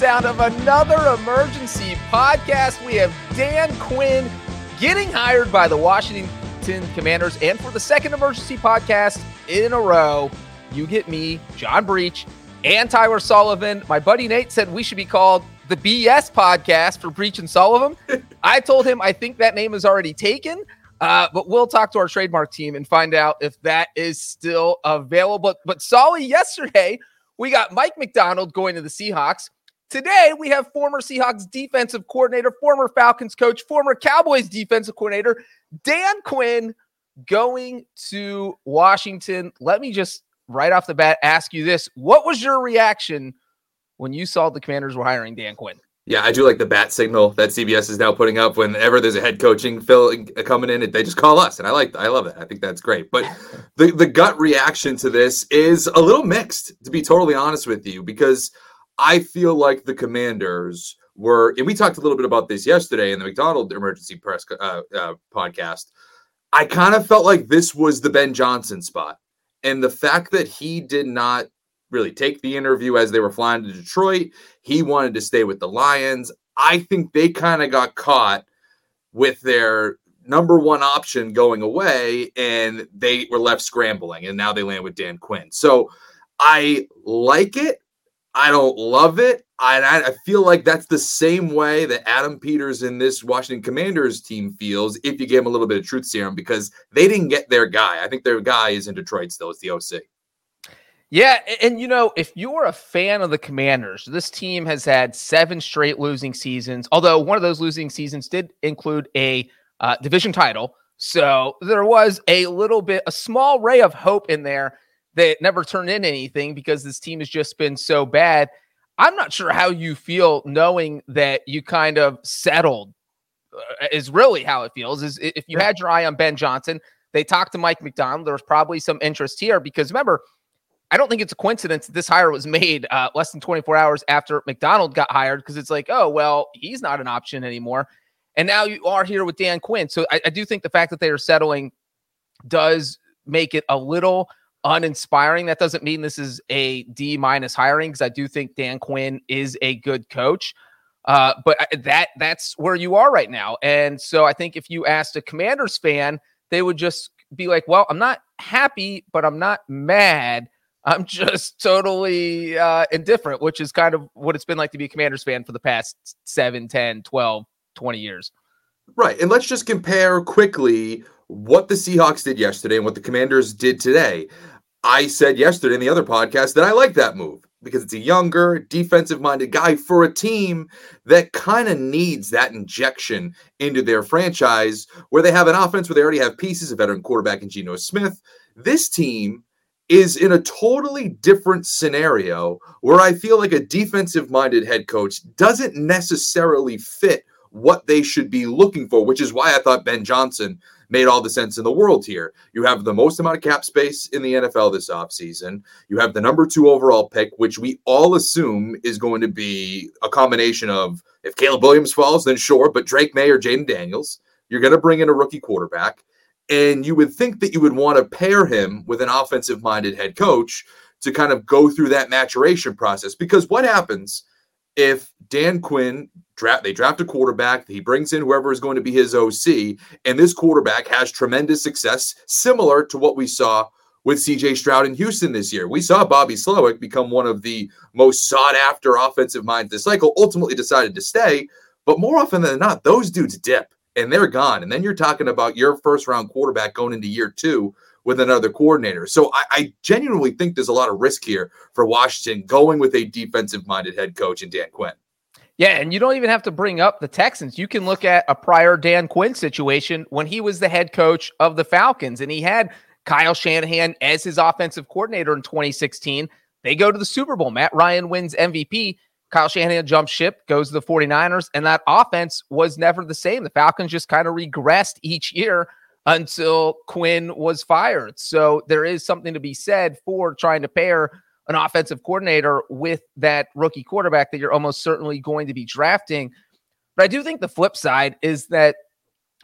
Sound? Is the sound of another emergency podcast. We have Dan Quinn getting hired by the Washington Commanders, and for the second emergency podcast in a row, you get me, John Breech, and Tyler Sullivan. My buddy Nate said we should be called the BS podcast for Breech and Sullivan. I told him I think that name is already taken. Uh, but we'll talk to our trademark team and find out if that is still available. But, but Solly, yesterday we got Mike Macdonald going to the Seahawks. Today we have former Seahawks defensive coordinator, former Falcons coach, former Cowboys defensive coordinator, Dan Quinn going to Washington. Let me just right off the bat ask you this. What was your reaction when you saw the commanders were hiring Dan Quinn? Yeah, I do like the bat signal that CBS is now putting up whenever there's a head coaching fill uh, coming in. They just call us, and I like I love that. I think that's great. But the the gut reaction to this is a little mixed, to be totally honest with you, because I feel like the Commanders were, and we talked a little bit about this yesterday in the Macdonald emergency press uh, uh, podcast. I kind of felt like this was the Ben Johnson spot, and the fact that he did not really take the interview as they were flying to Detroit. He wanted to stay with the Lions. I think they kind of got caught with their number one option going away and they were left scrambling and now they land with Dan Quinn. So I like it. I don't love it. I, I feel like that's the same way that Adam Peters in this Washington Commanders team feels if you give him a little bit of truth serum because they didn't get their guy. I think their guy is in Detroit still. It's the OC. Yeah, and you know, if you're a fan of the Commanders, this team has had seven straight losing seasons. Although one of those losing seasons did include a uh, division title, so there was a little bit, a small ray of hope in there that never turned in anything because this team has just been so bad. I'm not sure how you feel knowing that you kind of settled. Uh, is really how it feels. Is if you had your eye on Ben Johnson, they talked to Mike Macdonald. There was probably some interest here because remember I don't think it's a coincidence that this hire was made uh, less than 24 hours after Macdonald got hired because it's like, oh, well, he's not an option anymore. And now you are here with Dan Quinn. So I, I do think the fact that they are settling does make it a little uninspiring. That doesn't mean this is a D minus hiring because I do think Dan Quinn is a good coach. Uh, but that that's where you are right now. And so I think if you asked a Commanders fan, they would just be like, well, I'm not happy, but I'm not mad I'm just totally uh, indifferent, which is kind of what it's been like to be a Commanders fan for the past 7, 10, 12, 20 years. Right. And let's just compare quickly what the Seahawks did yesterday and what the Commanders did today. I said yesterday in the other podcast that I like that move because it's a younger, defensive minded guy for a team that kind of needs that injection into their franchise where they have an offense where they already have pieces, a veteran quarterback in Geno Smith. This team is in a totally different scenario where I feel like a defensive minded head coach doesn't necessarily fit what they should be looking for, which is why I thought Ben Johnson made all the sense in the world here. You have the most amount of cap space in the NFL this offseason. You have the number two overall pick, which we all assume is going to be a combination of if Caleb Williams falls, then sure, but Drake Maye or Jayden Daniels. You're going to bring in a rookie quarterback. And you would think that you would want to pair him with an offensive minded head coach to kind of go through that maturation process. Because what happens if Dan Quinn draft they draft a quarterback, he brings in whoever is going to be his OC, and this quarterback has tremendous success, similar to what we saw with CJ Stroud in Houston this year. We saw Bobby Slowik become one of the most sought after offensive minds this cycle, ultimately decided to stay. But more often than not, those dudes dip and they're gone. And then you're talking about your first round quarterback going into year two with another coordinator. So I, I genuinely think there's a lot of risk here for Washington going with a defensive minded head coach in Dan Quinn. Yeah, and you don't even have to bring up the Texans. You can look at a prior Dan Quinn situation when he was the head coach of the Falcons and he had Kyle Shanahan as his offensive coordinator in 2016. They go to the Super Bowl. Matt Ryan wins MVP. Kyle Shanahan jumps ship, goes to the 49ers, and that offense was never the same. The Falcons just kind of regressed each year until Quinn was fired. So there is something to be said for trying to pair an offensive coordinator with that rookie quarterback that you're almost certainly going to be drafting. But I do think the flip side is that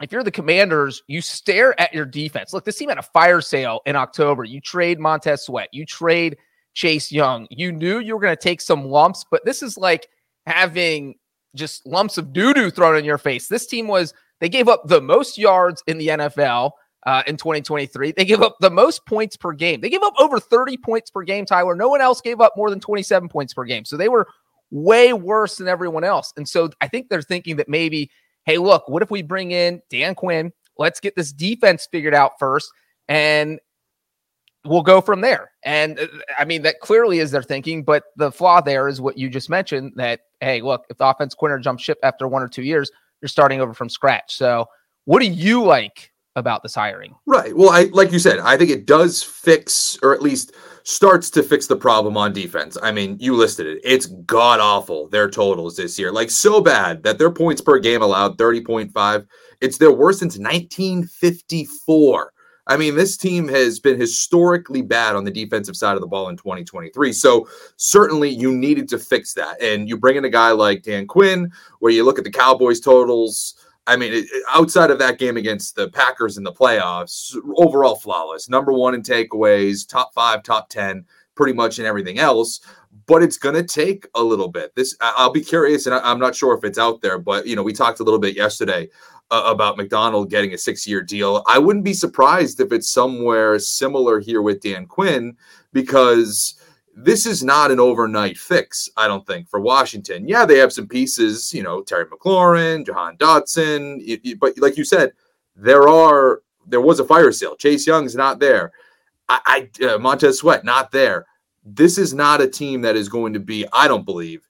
if you're the commanders, you stare at your defense. Look, this team had a fire sale in October. You trade Montez Sweat, you trade Chase Young. You knew you were going to take some lumps, but this is like having just lumps of doo doo thrown in your face. This team was, they gave up the most yards in the NFL uh, in 2023. They gave up the most points per game. They gave up over 30 points per game, Tyler. No one else gave up more than 27 points per game. So they were way worse than everyone else. And so I think they're thinking that maybe hey, look, what if we bring in Dan Quinn? Let's get this defense figured out first, and we'll go from there. And uh, I mean, that clearly is their thinking, but the flaw there is what you just mentioned that, hey, look, if the offense coordinator jumps ship after one or two years, you're starting over from scratch. So, what do you like about this hiring? Right. Well, I like you said, I think it does fix or at least starts to fix the problem on defense. I mean, you listed it. It's god awful their totals this year. Like so bad that their points per game allowed 30.5. It's their worst since 1954. I mean, this team has been historically bad on the defensive side of the ball in 2023. So certainly you needed to fix that. And you bring in a guy like Dan Quinn, where you look at the Cowboys totals I mean, outside of that game against the Packers in the playoffs, overall flawless. Number one in takeaways, top five, top 10, pretty much in everything else. But it's going to take a little bit. This, I'll be curious, and I'm not sure if it's out there, but, you know, we talked a little bit yesterday uh, about Macdonald getting a six year deal. I wouldn't be surprised if it's somewhere similar here with Dan Quinn because this is not an overnight fix, I don't think, for Washington. Yeah, they have some pieces, you know, Terry McLaurin, Jahan Dotson, but like you said, there are there was a fire sale. Chase Young's not there. I, I uh, Montez Sweat not there. This is not a team that is going to be, I don't believe,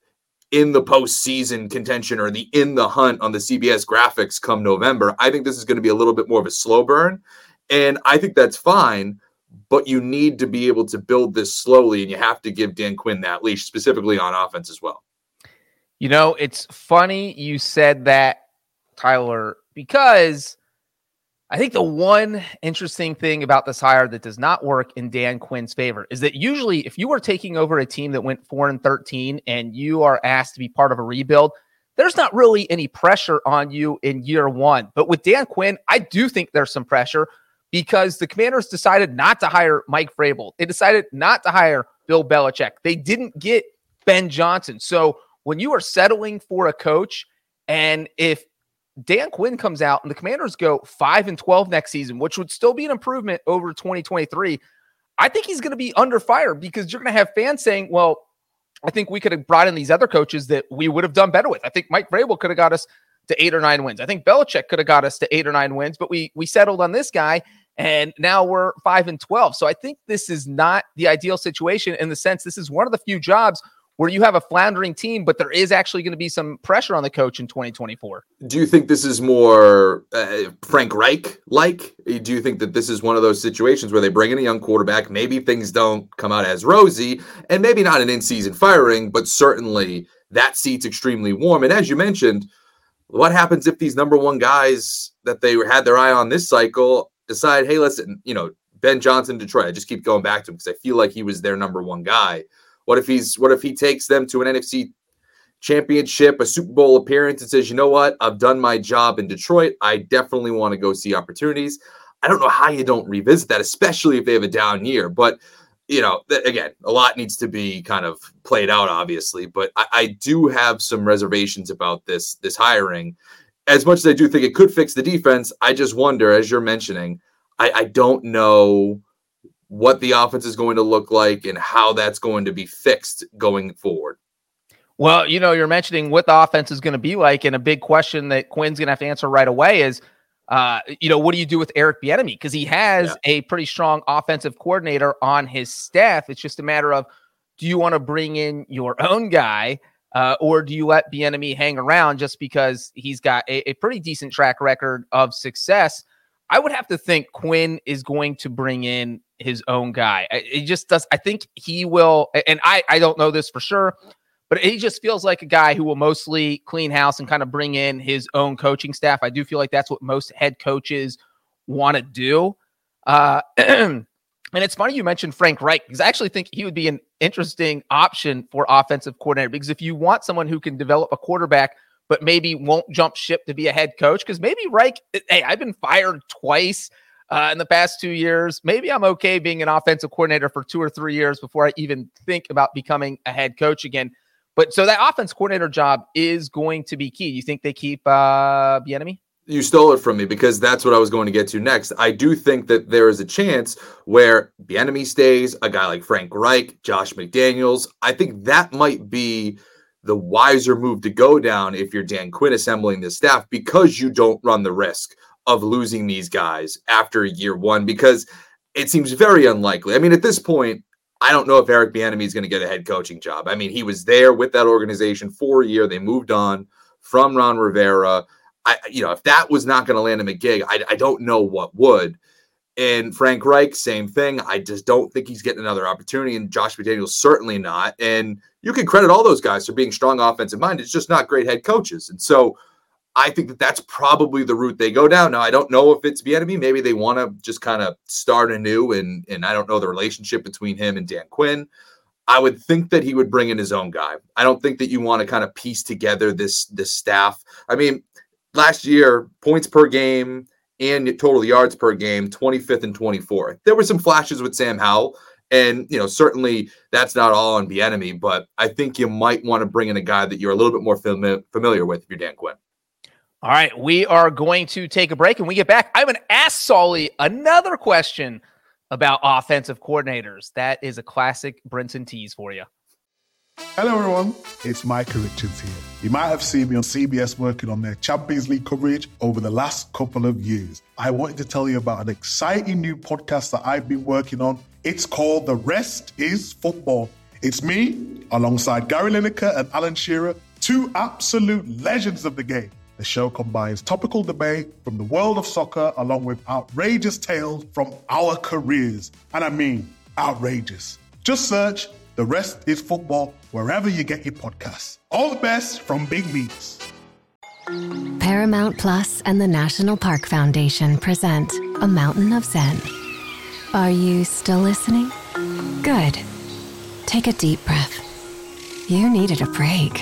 in the postseason contention or the in the hunt on the CBS graphics come November. I think this is going to be a little bit more of a slow burn, and I think that's fine but you need to be able to build this slowly, and you have to give Dan Quinn that leash, specifically on offense as well. You know, it's funny you said that, Tyler, because I think the one interesting thing about this hire that does not work in Dan Quinn's favor is that usually, if you are taking over a team that went four and 13 and you are asked to be part of a rebuild, there's not really any pressure on you in year one. But with Dan Quinn, I do think there's some pressure because the commanders decided not to hire Mike Vrabel. They decided not to hire Bill Belichick. They didn't get Ben Johnson. So when you are settling for a coach, and if Dan Quinn comes out and the commanders go 5 and 12 next season, which would still be an improvement over 2023, I think he's going to be under fire because you're going to have fans saying, well, I think we could have brought in these other coaches that we would have done better with. I think Mike Vrabel could have got us to eight or nine wins. I think Belichick could have got us to eight or nine wins, but we we settled on this guy, and now we're five and twelve. So I think this is not the ideal situation in the sense this is one of the few jobs where you have a floundering team, but there is actually going to be some pressure on the coach in 2024. Do you think this is more uh, Frank Reich like? Do you think that this is one of those situations where they bring in a young quarterback? Maybe things don't come out as rosy, and maybe not an in season firing, but certainly that seat's extremely warm. And as you mentioned, what happens if these number one guys that they had their eye on this cycle decide, hey, listen, you know, Ben Johnson, Detroit. I just keep going back to him because I feel like he was their number one guy. What if he's what if he takes them to an NFC championship, a Super Bowl appearance, and says, you know what, I've done my job in Detroit. I definitely want to go see opportunities. I don't know how you don't revisit that, especially if they have a down year. But you know, th- again, a lot needs to be kind of played out, obviously, but I, I do have some reservations about this this hiring. As much as I do think it could fix the defense, I just wonder, as you're mentioning, I, I don't know what the offense is going to look like and how that's going to be fixed going forward. Well, you know, you're mentioning what the offense is going to be like, and a big question that Quinn's going to have to answer right away is, uh, you know, what do you do with Eric Bieniemy? Because he has yeah. a pretty strong offensive coordinator on his staff. It's just a matter of, do you want to bring in your own guy, uh, or do you let Bieniemy hang around just because he's got a, a pretty decent track record of success? I would have to think Quinn is going to bring in his own guy. It just does. I think he will, and I I don't know this for sure but he just feels like a guy who will mostly clean house and kind of bring in his own coaching staff. I do feel like that's what most head coaches want to do. Uh, and it's funny you mentioned Frank Reich because I actually think he would be an interesting option for offensive coordinator because if you want someone who can develop a quarterback but maybe won't jump ship to be a head coach because maybe Reich, hey, I've been fired twice. Uh, in the past two years, maybe I'm okay being an offensive coordinator for two or three years before I even think about becoming a head coach again. But so that offense coordinator job is going to be key. You think they keep uh Bieniemy? You stole it from me because that's what I was going to get to next. I do think that there is a chance where Bieniemy stays, a guy like Frank Reich, Josh McDaniels. I think that might be the wiser move to go down if you're Dan Quinn assembling this staff because you don't run the risk of losing these guys after year one because it seems very unlikely. I mean, at this point, I don't know if Eric Bieniemy is going to get a head coaching job. I mean, he was there with that organization for a year. They moved on from Ron Rivera. I, you know, if that was not going to land him a gig, I, I don't know what would. And Frank Reich, same thing. I just don't think he's getting another opportunity. And Josh McDaniels certainly not. And you can credit all those guys for being strong offensive minded. It's just not great head coaches. And so I think that that's probably the route they go down. Now, I don't know if it's Bieniemy. Maybe they want to just kind of start anew, and and I don't know the relationship between him and Dan Quinn. I would think that he would bring in his own guy. I don't think that you want to kind of piece together this this staff. I mean, last year points per game and total yards per game, 25th and 24th. There were some flashes with Sam Howell, and you know certainly that's not all on Bieniemy, but I think you might want to bring in a guy that you're a little bit more fami- familiar with if you're Dan Quinn. All right, we are going to take a break and we get back. I'm going to ask Sully another question about offensive coordinators. That is a classic Brinson tease for you. Hello, everyone. It's Micah Richards here. You might have seen me on CBS working on their Champions League coverage over the last couple of years. I wanted to tell you about an exciting new podcast that I've been working on. It's called The Rest is Football. It's me, alongside Gary Lineker and Alan Shearer, two absolute legends of the game. The show combines topical debate from the world of soccer along with outrageous tales from our careers. And I mean, outrageous. Just search The Rest is Football wherever you get your podcasts. All the best from Big Meats. Paramount Plus and the National Park Foundation present A Mountain of Zen. Are you still listening? Good. Take a deep breath. You needed a break.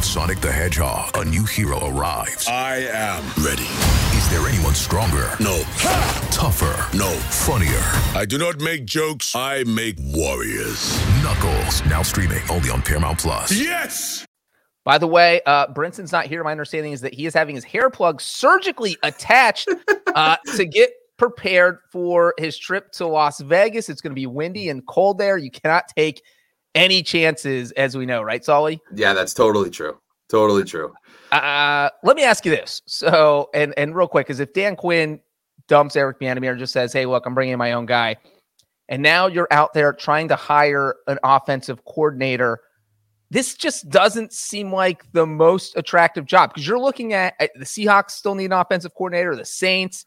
From the world of Sonic the Hedgehog, a new hero arrives. I am ready. Is there anyone stronger? No. Ha! Tougher? No. Funnier? I do not make jokes, I make warriors. Knuckles, now streaming only on Paramount Plus. Yes! By the way, uh, Brinson's not here. My understanding is that he is having his hair plug surgically attached uh, to get prepared for his trip to Las Vegas. It's going to be windy and cold there. You cannot take any chances, as we know, right, Solly? Yeah, that's totally true. Totally true. Uh, let me ask you this. So, and and real quick, is if Dan Quinn dumps Eric Bieniemy or just says, "Hey, look, I'm bringing my own guy," and now you're out there trying to hire an offensive coordinator, this just doesn't seem like the most attractive job because you're looking at, at, the Seahawks still need an offensive coordinator, the Saints,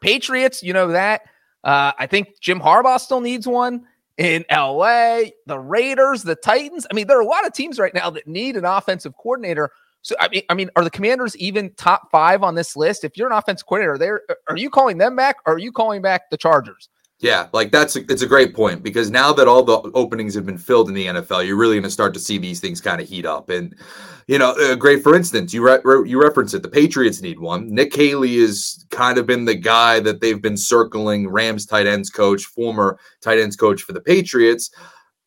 Patriots, you know that. Uh, I think Jim Harbaugh still needs one in LA, the Raiders, the Titans. I mean, there are a lot of teams right now that need an offensive coordinator. So I mean, I mean, are the Commanders even top five on this list? If you're an offensive coordinator, are there are you calling them back or are you calling back the Chargers? Yeah, like that's a, it's a great point because now that all the openings have been filled in the NFL, you're really going to start to see these things kind of heat up. And you know, uh, great for instance, you re- re- you reference it. The Patriots need one. Nick Caley is kind of been the guy that they've been circling. Rams tight ends coach, former tight ends coach for the Patriots.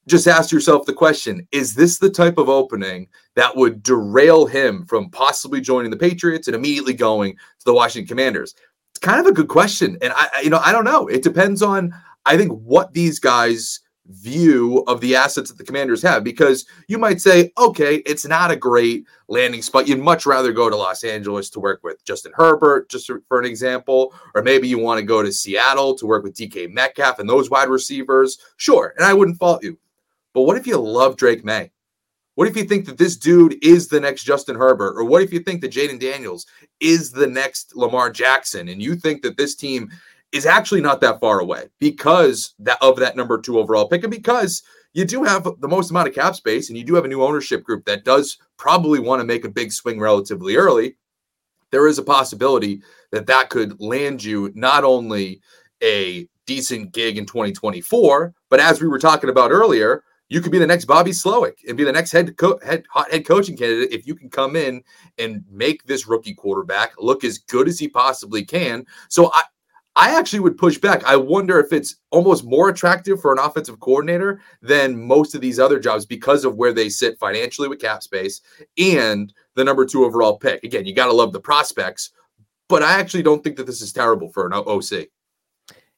Just ask yourself the question: Is this the type of opening that would derail him from possibly joining the Patriots and immediately going to the Washington Commanders? Kind of a good question. And I, you know, I don't know. It depends on, I think, what these guys view of the assets that the commanders have because you might say okay it's not a great landing spot you'd much rather go to los angeles to work with justin herbert just for an example or maybe you want to go to seattle to work with dk metcalf and those wide receivers sure and i wouldn't fault you but what if you love drake maye what if you think that this dude is the next Justin Herbert? Or what if you think that Jayden Daniels is the next Lamar Jackson? And you think that this team is actually not that far away because that of that number two overall pick, and because you do have the most amount of cap space and you do have a new ownership group that does probably want to make a big swing relatively early, there is a possibility that that could land you not only a decent gig in 2024, but as we were talking about earlier, you could be the next Bobby Slowik and be the next head co- head hot head coaching candidate if you can come in and make this rookie quarterback look as good as he possibly can. So I I actually would push back. I wonder if it's almost more attractive for an offensive coordinator than most of these other jobs because of where they sit financially with cap space and the number 2 overall pick. Again, you got to love the prospects, but I actually don't think that this is terrible for an OC.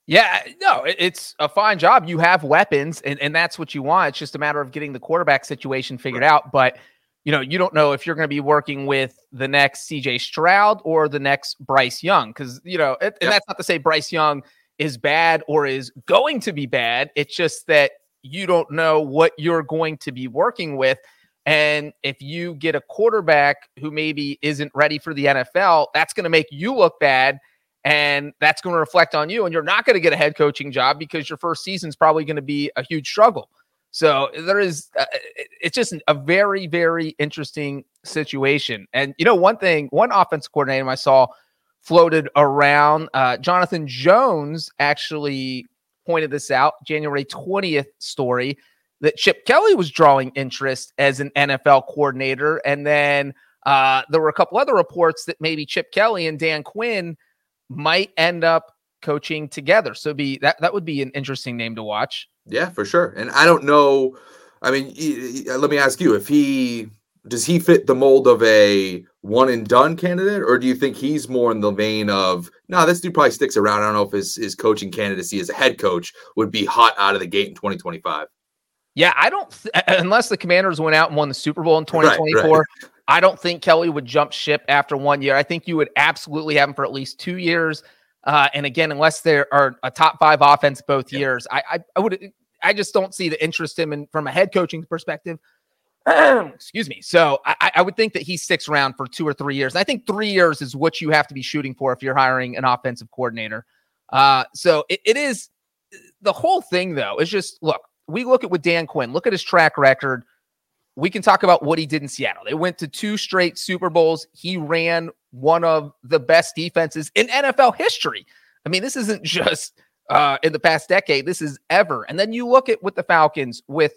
Yeah, no, it's a fine job. You have weapons, and, and that's what you want. It's just a matter of getting the quarterback situation figured right. out. But you know, you don't know if you're going to be working with the next CJ Stroud or the next Bryce Young, because you know, and yep. that's not to say Bryce Young is bad or is going to be bad. It's just that you don't know what you're going to be working with. And if you get a quarterback who maybe isn't ready for the NFL, that's going to make you look bad and that's going to reflect on you. And you're not going to get a head coaching job because your first season is probably going to be a huge struggle. So there is, uh, it's just a very, very interesting situation. And, you know, one thing, one offense coordinator I saw floated around, uh, Jonathan Jones actually pointed this out, January 20th story, that Chip Kelly was drawing interest as an NFL coordinator. And then uh, there were a couple other reports that maybe Chip Kelly and Dan Quinn might end up coaching together. So be that that would be an interesting name to watch. Yeah, for sure. And I don't know. I mean, let me ask you: if he does he fit the mold of a one and done candidate, or do you think he's more in the vein of no, nah, this dude probably sticks around. I don't know if his his coaching candidacy as a head coach would be hot out of the gate in 2025. Yeah, I don't th- unless the Commanders went out and won the Super Bowl in 2024. Right, right. I don't think Kelly would jump ship after one year. I think you would absolutely have him for at least two years. Uh, and again, unless there are a top five offense both yeah. years, I, I, I would I just don't see the interest in him from a head coaching perspective. Excuse me. So I, I would think that he sticks around for two or three years. I think three years is what you have to be shooting for if you're hiring an offensive coordinator. Uh, so it, it is the whole thing though is just look. We look at with Dan Quinn. Look at his track record we can talk about what he did in Seattle. They went to two straight Super Bowls. He ran one of the best defenses in NFL history. I mean, this isn't just uh, in the past decade, this is ever. And then you look at with the Falcons, with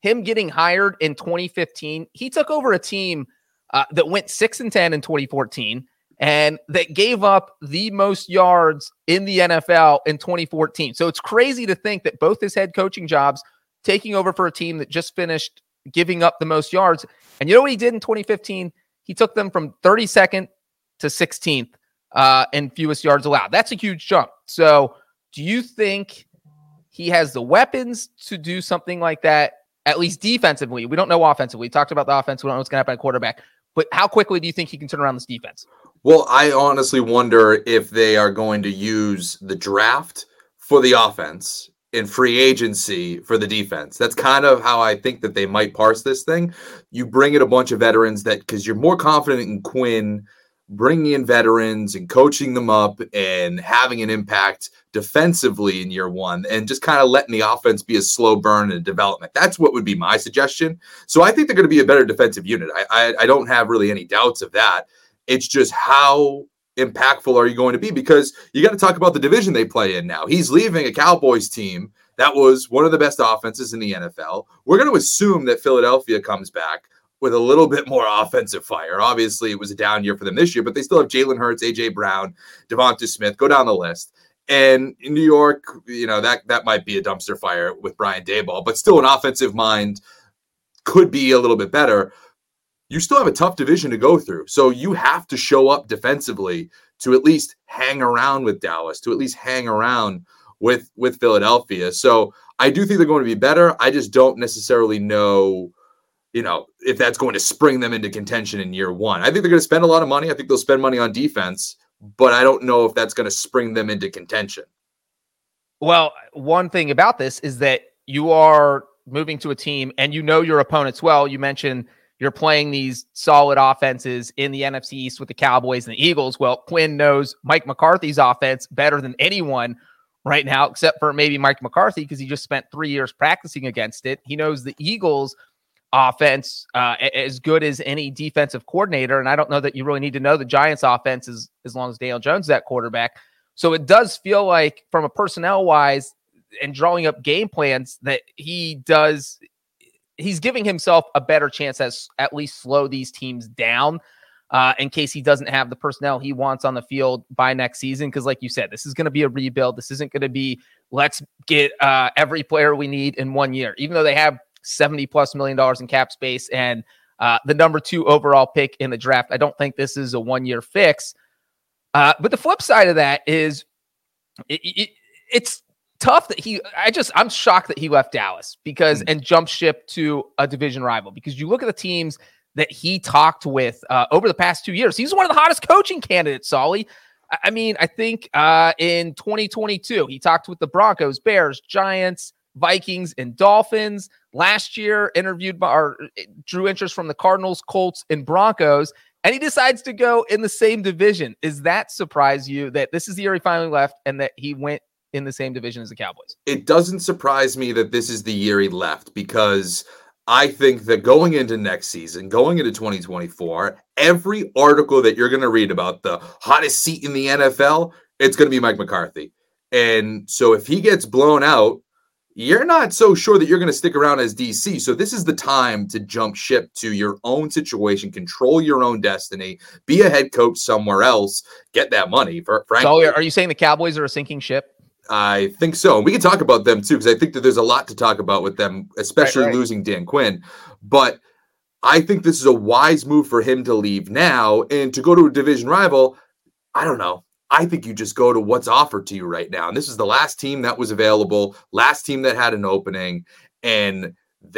him getting hired in 2015, he took over a team uh, that went 6 and 10 in 2014 and that gave up the most yards in the NFL in 2014. So it's crazy to think that both his head coaching jobs, taking over for a team that just finished giving up the most yards. And you know what he did in 2015? He took them from 32nd to 16th uh, in fewest yards allowed. That's a huge jump. So, do you think he has the weapons to do something like that, at least defensively? We don't know offensively. We talked about the offense. We don't know what's going to happen at quarterback. But how quickly do you think he can turn around this defense? Well, I honestly wonder if they are going to use the draft for the offense in free agency for the defense. That's kind of how I think that they might parse this thing. You bring in a bunch of veterans that because you're more confident in Quinn bringing in veterans and coaching them up and having an impact defensively in year one and just kind of letting the offense be a slow burn and development. That's what would be my suggestion. So I think they're going to be a better defensive unit. I, I, I don't have really any doubts of that. It's just how impactful are you going to be? Because you got to talk about the division they play in now. He's leaving a Cowboys team that was one of the best offenses in the NFL. We're going to assume that Philadelphia comes back with a little bit more offensive fire. Obviously, it was a down year for them this year, but they still have Jalen Hurts, AJ Brown, Devonta Smith. Go down the list. And in New York, you know that that might be a dumpster fire with Brian Daboll, but still an offensive mind could be a little bit better. You still have a tough division to go through, so you have to show up defensively to at least hang around with Dallas, to at least hang around with with Philadelphia. So I do think they're going to be better. I just don't necessarily know you know, if that's going to spring them into contention in year one. I think they're going to spend a lot of money. I think they'll spend money on defense, but I don't know if that's going to spring them into contention. Well, one thing about this is that you are moving to a team and you know your opponents well. You mentioned you're playing these solid offenses in the NFC East with the Cowboys and the Eagles. Well, Quinn knows Mike McCarthy's offense better than anyone right now, except for maybe Mike McCarthy because he just spent three years practicing against it. He knows the Eagles' offense uh, as good as any defensive coordinator. And I don't know that you really need to know the Giants' offense as, as long as Daniel Jones is that quarterback. So it does feel like, from a personnel wise and drawing up game plans, that he does. He's giving himself a better chance as at least slow these teams down uh, in case he doesn't have the personnel he wants on the field by next season. Because, like you said, this is going to be a rebuild. This isn't going to be let's get uh, every player we need in one year. Even though they have 70 plus million dollars in cap space and uh, the number two overall pick in the draft. I don't think this is a one year fix. Uh, but the flip side of that is it, it, it's tough that he, I just, I'm shocked that he left Dallas because, mm. and jumped ship to a division rival because you look at the teams that he talked with uh, over the past two years. He's one of the hottest coaching candidates, Solly. I mean, I think uh, in 2022, he talked with the Broncos, Bears, Giants, Vikings, and Dolphins. Last year, interviewed by or eh, drew interest from the Cardinals, Colts, and Broncos, and he decides to go in the same division. Is that surprise you that this is the year he finally left and that he went in the same division as the Cowboys? It doesn't surprise me that this is the year he left because I think that going into next season, going into 2024, every article that you're going to read about the hottest seat in the NFL, it's going to be Mike McCarthy. And so if he gets blown out, you're not so sure that you're going to stick around as DC. So this is the time to jump ship to your own situation, control your own destiny, be a head coach somewhere else, get that money. For frankly, so are you saying the Cowboys are a sinking ship? I think so. And We can talk about them too because I think that there's a lot to talk about with them, especially right, right. losing Dan Quinn. But I think this is a wise move for him to leave now and to go to a division rival. I don't know. I think you just go to what's offered to you right now. And this is the last team that was available, last team that had an opening. And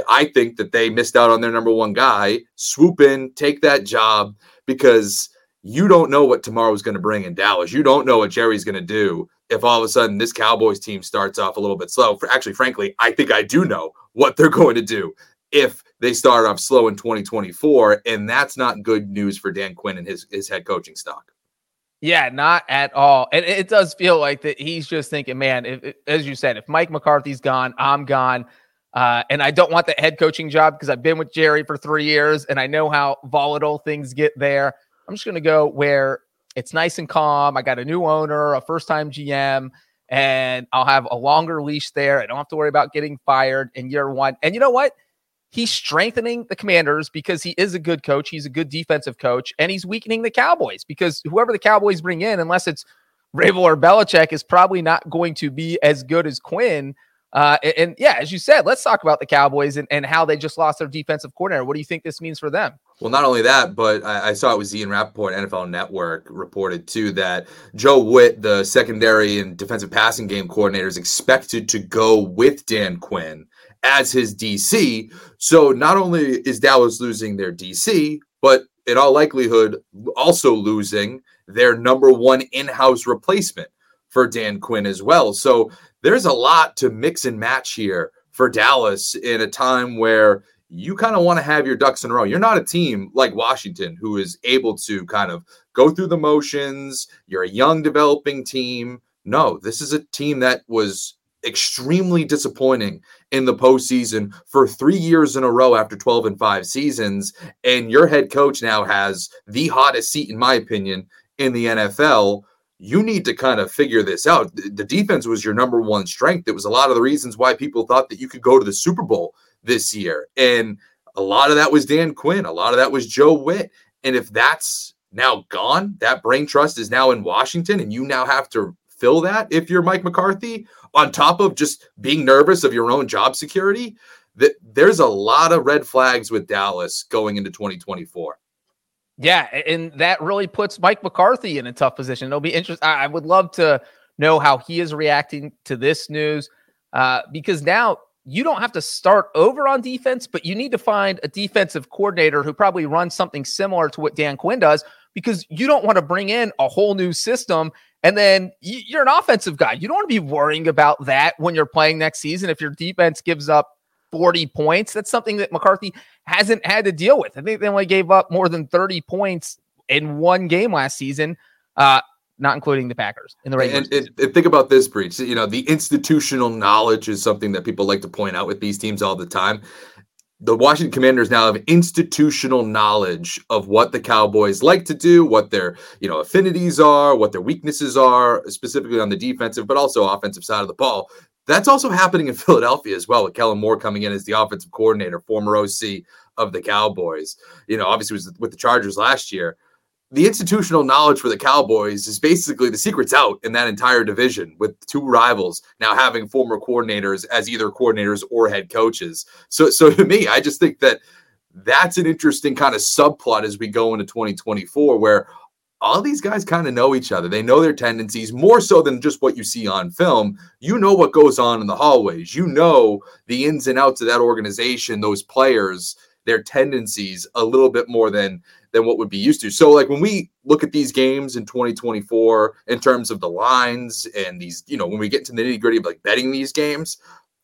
I think that they missed out on their number one guy. Swoop in, take that job because you don't know what tomorrow is going to bring in Dallas. You don't know what Jerry's going to do if all of a sudden this Cowboys team starts off a little bit slow. For actually, frankly, I think I do know what they're going to do if they start off slow in 2024. And that's not good news for Dan Quinn and his, his head coaching stock. Yeah, not at all. And it does feel like that he's just thinking, man, if, as you said, if Mike McCarthy's gone, I'm gone. Uh, and I don't want the head coaching job because I've been with Jerry for three years and I know how volatile things get there. I'm just going to go where it's nice and calm. I got a new owner, a first time GM, and I'll have a longer leash there. I don't have to worry about getting fired in year one. And you know what? he's strengthening the commanders because he is a good coach. He's a good defensive coach, and he's weakening the Cowboys because whoever the Cowboys bring in, unless it's Vrabel or Belichick, is probably not going to be as good as Quinn. Uh, and, and, yeah, as you said, let's talk about the Cowboys and, and how they just lost their defensive coordinator. What do you think this means for them? Well, not only that, but I, I saw it was Ian Rapoport, NFL Network, reported too that Joe Whitt, the secondary and defensive passing game coordinator, is expected to go with Dan Quinn as his DC. So not only is Dallas losing their DC, but in all likelihood, also losing their number one in house replacement for Dan Quinn as well. So there's a lot to mix and match here for Dallas in a time where you kind of want to have your ducks in a row. You're not a team like Washington who is able to kind of go through the motions. You're a young developing team. No, this is a team that was extremely disappointing in the postseason for three years in a row after 12 and five seasons. And your head coach now has the hottest seat, in my opinion, in the NFL. You need to kind of figure this out. The defense was your number one strength. It was a lot of the reasons why people thought that you could go to the Super Bowl this year. And a lot of that was Dan Quinn, a lot of that was Joe Whitt. And if that's now gone, that brain trust is now in Washington, and you now have to fill that if you're Mike McCarthy, on top of just being nervous of your own job security, that there's a lot of red flags with Dallas going into 2024. Yeah, and that really puts Mike McCarthy in a tough position. It'll be interesting. I would love to know how he is reacting to this news uh, because now you don't have to start over on defense, but you need to find a defensive coordinator who probably runs something similar to what Dan Quinn does because you don't want to bring in a whole new system and then you're an offensive guy. You don't want to be worrying about that when you're playing next season. If your defense gives up 40 points, that's something that McCarthy hasn't had to deal with. I think they only gave up more than 30 points in one game last season, uh, not including the Packers in the regular and, and, and, think about this Breech. You know, the institutional knowledge is something that people like to point out with these teams all the time the Washington Commanders now have institutional knowledge of what the Cowboys like to do, what their you know affinities are, what their weaknesses are, specifically on the defensive, but also offensive side of the ball. That's also happening in Philadelphia as well, with Kellen Moore coming in as the offensive coordinator, former OC of the Cowboys. You know, obviously was with the Chargers last year the institutional knowledge for the Cowboys is basically the secret's out in that entire division with two rivals now having former coordinators as either coordinators or head coaches. So, so to me, I just think that that's an interesting kind of subplot as we go into 2024, where all these guys kind of know each other. They know their tendencies more so than just what you see on film. You know what goes on in the hallways. You know the ins and outs of that organization, those players, their tendencies a little bit more than than what would be used to. So like when we look at these games in 2024 in terms of the lines and these, you know, when we get to the nitty gritty of like betting these games,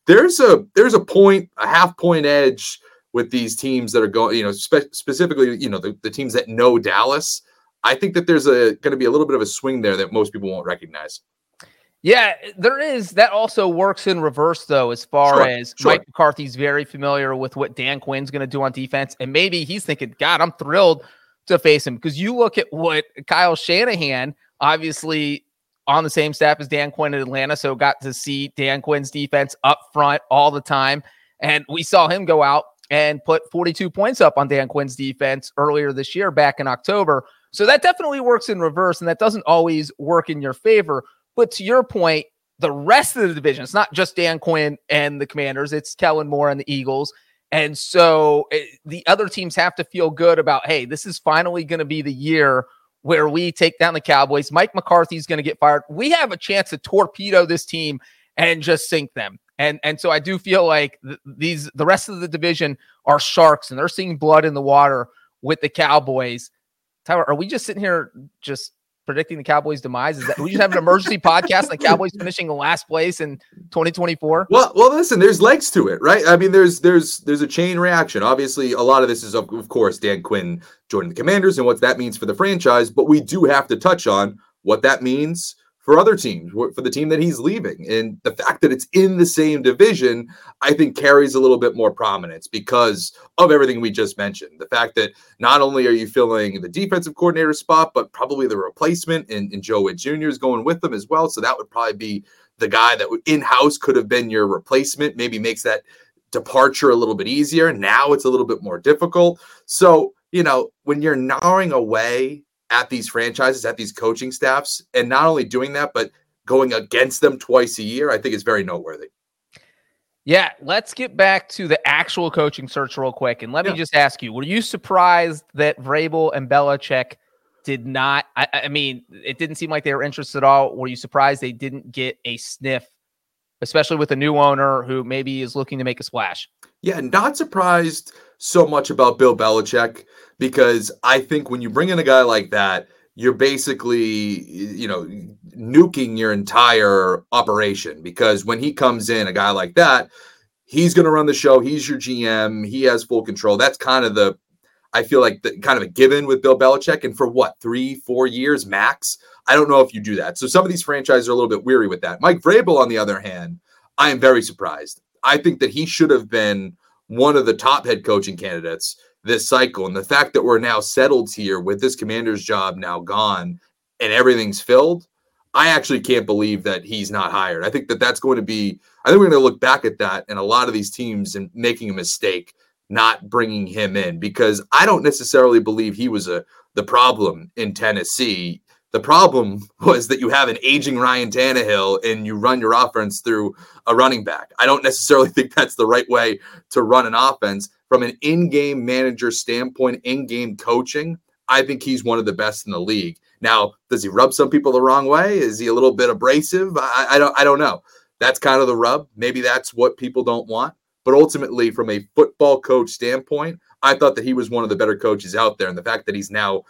there's a there's a point, a half point edge with these teams that are going, you know, spe- specifically, you know, the, the teams that know Dallas. I think that there's a going to be a little bit of a swing there that most people won't recognize. Yeah, there is. That also works in reverse, though, as far sure, as sure. Mike McCarthy's very familiar with what Dan Quinn's going to do on defense. And maybe he's thinking, God, I'm thrilled to face him because you look at what Kyle Shanahan, obviously on the same staff as Dan Quinn in Atlanta, so got to see Dan Quinn's defense up front all the time. And we saw him go out and put 42 points up on Dan Quinn's defense earlier this year, back in October. So that definitely works in reverse, and that doesn't always work in your favor. But to your point, the rest of the division, it's not just Dan Quinn and the Commanders, it's Kellen Moore and the Eagles. And so it, eh, the other teams have to feel good about, hey, this is finally going to be the year where we take down the Cowboys. Mike McCarthy's going to get fired. We have a chance to torpedo this team and just sink them. And and so I do feel like th- these the rest of the division are sharks and they're seeing blood in the water with the Cowboys. Tyler, are we just sitting here just predicting the Cowboys' demise? Is that we just have an emergency podcast the Cowboys finishing in last place in 2024? Well, well, listen, there's legs to it, right? I mean, there's there's there's a chain reaction. Obviously, a lot of this is of, of course Dan Quinn joining the Commanders and what that means for the franchise, but we do have to touch on what that means for other teams, for the team that he's leaving. And the fact that it's in the same division, I think carries a little bit more prominence because of everything we just mentioned. The fact that not only are you filling the defensive coordinator spot, but probably the replacement and, and Joe Whitt Jr. is going with them as well. So that would probably be the guy that in house could have been your replacement, maybe makes that departure a little bit easier. Now it's a little bit more difficult. So, you know, when you're gnawing away at these franchises, at these coaching staffs, and not only doing that, but going against them twice a year, I think is very noteworthy. Yeah, let's get back to the actual coaching search real quick. And let yeah. me just ask you, were you surprised that Vrabel and Belichick did not? I, I, mean, it didn't seem like they were interested at all. Were you surprised they didn't get a sniff, especially with a new owner who maybe is looking to make a splash? Yeah, not surprised so much about Bill Belichick because I think when you bring in a guy like that, you're basically, you know, nuking your entire operation because when he comes in, a guy like that, he's going to run the show. He's your GM. He has full control. That's kind of the, I feel like the kind of a given with Bill Belichick. And for what, three, four years max? I don't know if you do that. So some of these franchises are a little bit weary with that. Mike Vrabel, on the other hand, I am very surprised. I think that he should have been one of the top head coaching candidates this cycle. And the fact that we're now settled here with this commander's job now gone and everything's filled, I actually can't believe that he's not hired. I think that that's going to be, I think we're going to look back at that and a lot of these teams and making a mistake not bringing him in because I don't necessarily believe he was a the problem in Tennessee. The problem was that you have an aging Ryan Tannehill and you run your offense through a running back. I don't necessarily think that's the right way to run an offense from an in-game manager standpoint, in-game coaching. I think he's one of the best in the league. Now, does he rub some people the wrong way? Is he a little bit abrasive? I, I don't I don't know. That's kind of the rub. Maybe that's what people don't want. But ultimately, from a football coach standpoint, I thought that he was one of the better coaches out there. And the fact that he's now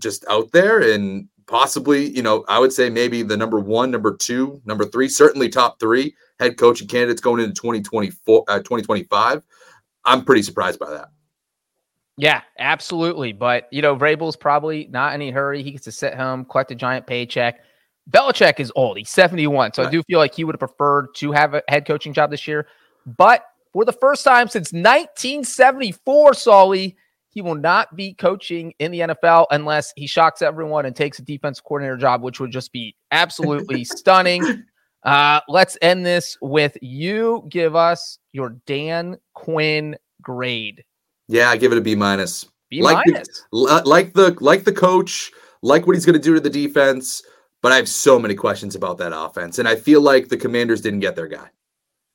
just out there and possibly, you know, I would say maybe the number one, number two, number three, certainly top three head coaching candidates going into 2024, uh, 2025. I'm pretty surprised by that. Yeah, absolutely. But, you know, Vrabel's probably not in any hurry. He gets to sit home, collect a giant paycheck. Belichick is old. He's 71. So right. I do feel like he would have preferred to have a head coaching job this year. But for the first time since 1974, Sully, he will not be coaching in the NFL unless he shocks everyone and takes a defense coordinator job, which would just be absolutely stunning. Uh, let's end this with you give us your Dan Quinn grade. Yeah, I give it a B minus. B like minus. The, like the like the coach, like what he's going to do to the defense, but I have so many questions about that offense, and I feel like the Commanders didn't get their guy.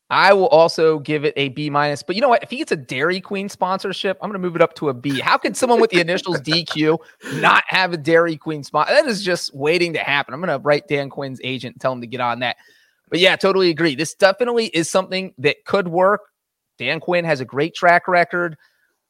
I will also give it a B minus. But you know what? If he gets a Dairy Queen sponsorship, I'm going to move it up to a B. How could someone with the initials DQ not have a Dairy Queen spot? That is just waiting to happen. I'm going to write Dan Quinn's agent and tell him to get on that. But yeah, totally agree. This definitely is something that could work. Dan Quinn has a great track record,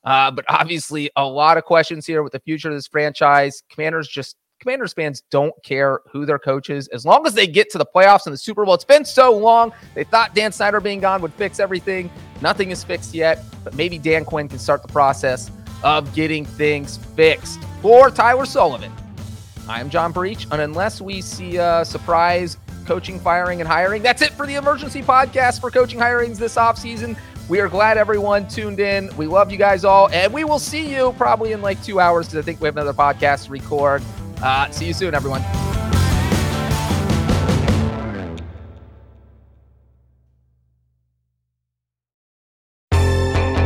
uh, but obviously a lot of questions here with the future of this franchise. Commanders just Commanders fans don't care who their coach is as long as they get to the playoffs and the Super Bowl. It's been so long. They thought Dan Snyder being gone would fix everything. Nothing is fixed yet, but maybe Dan Quinn can start the process of getting things fixed. For Tyler Sullivan, I am John Breech, and unless we see a surprise coaching, firing, and hiring. That's it for the emergency podcast for coaching hirings this offseason. We are glad everyone tuned in. We love you guys all, and we will see you probably in like two hours because I think we have another podcast to record. Uh, see you soon, everyone.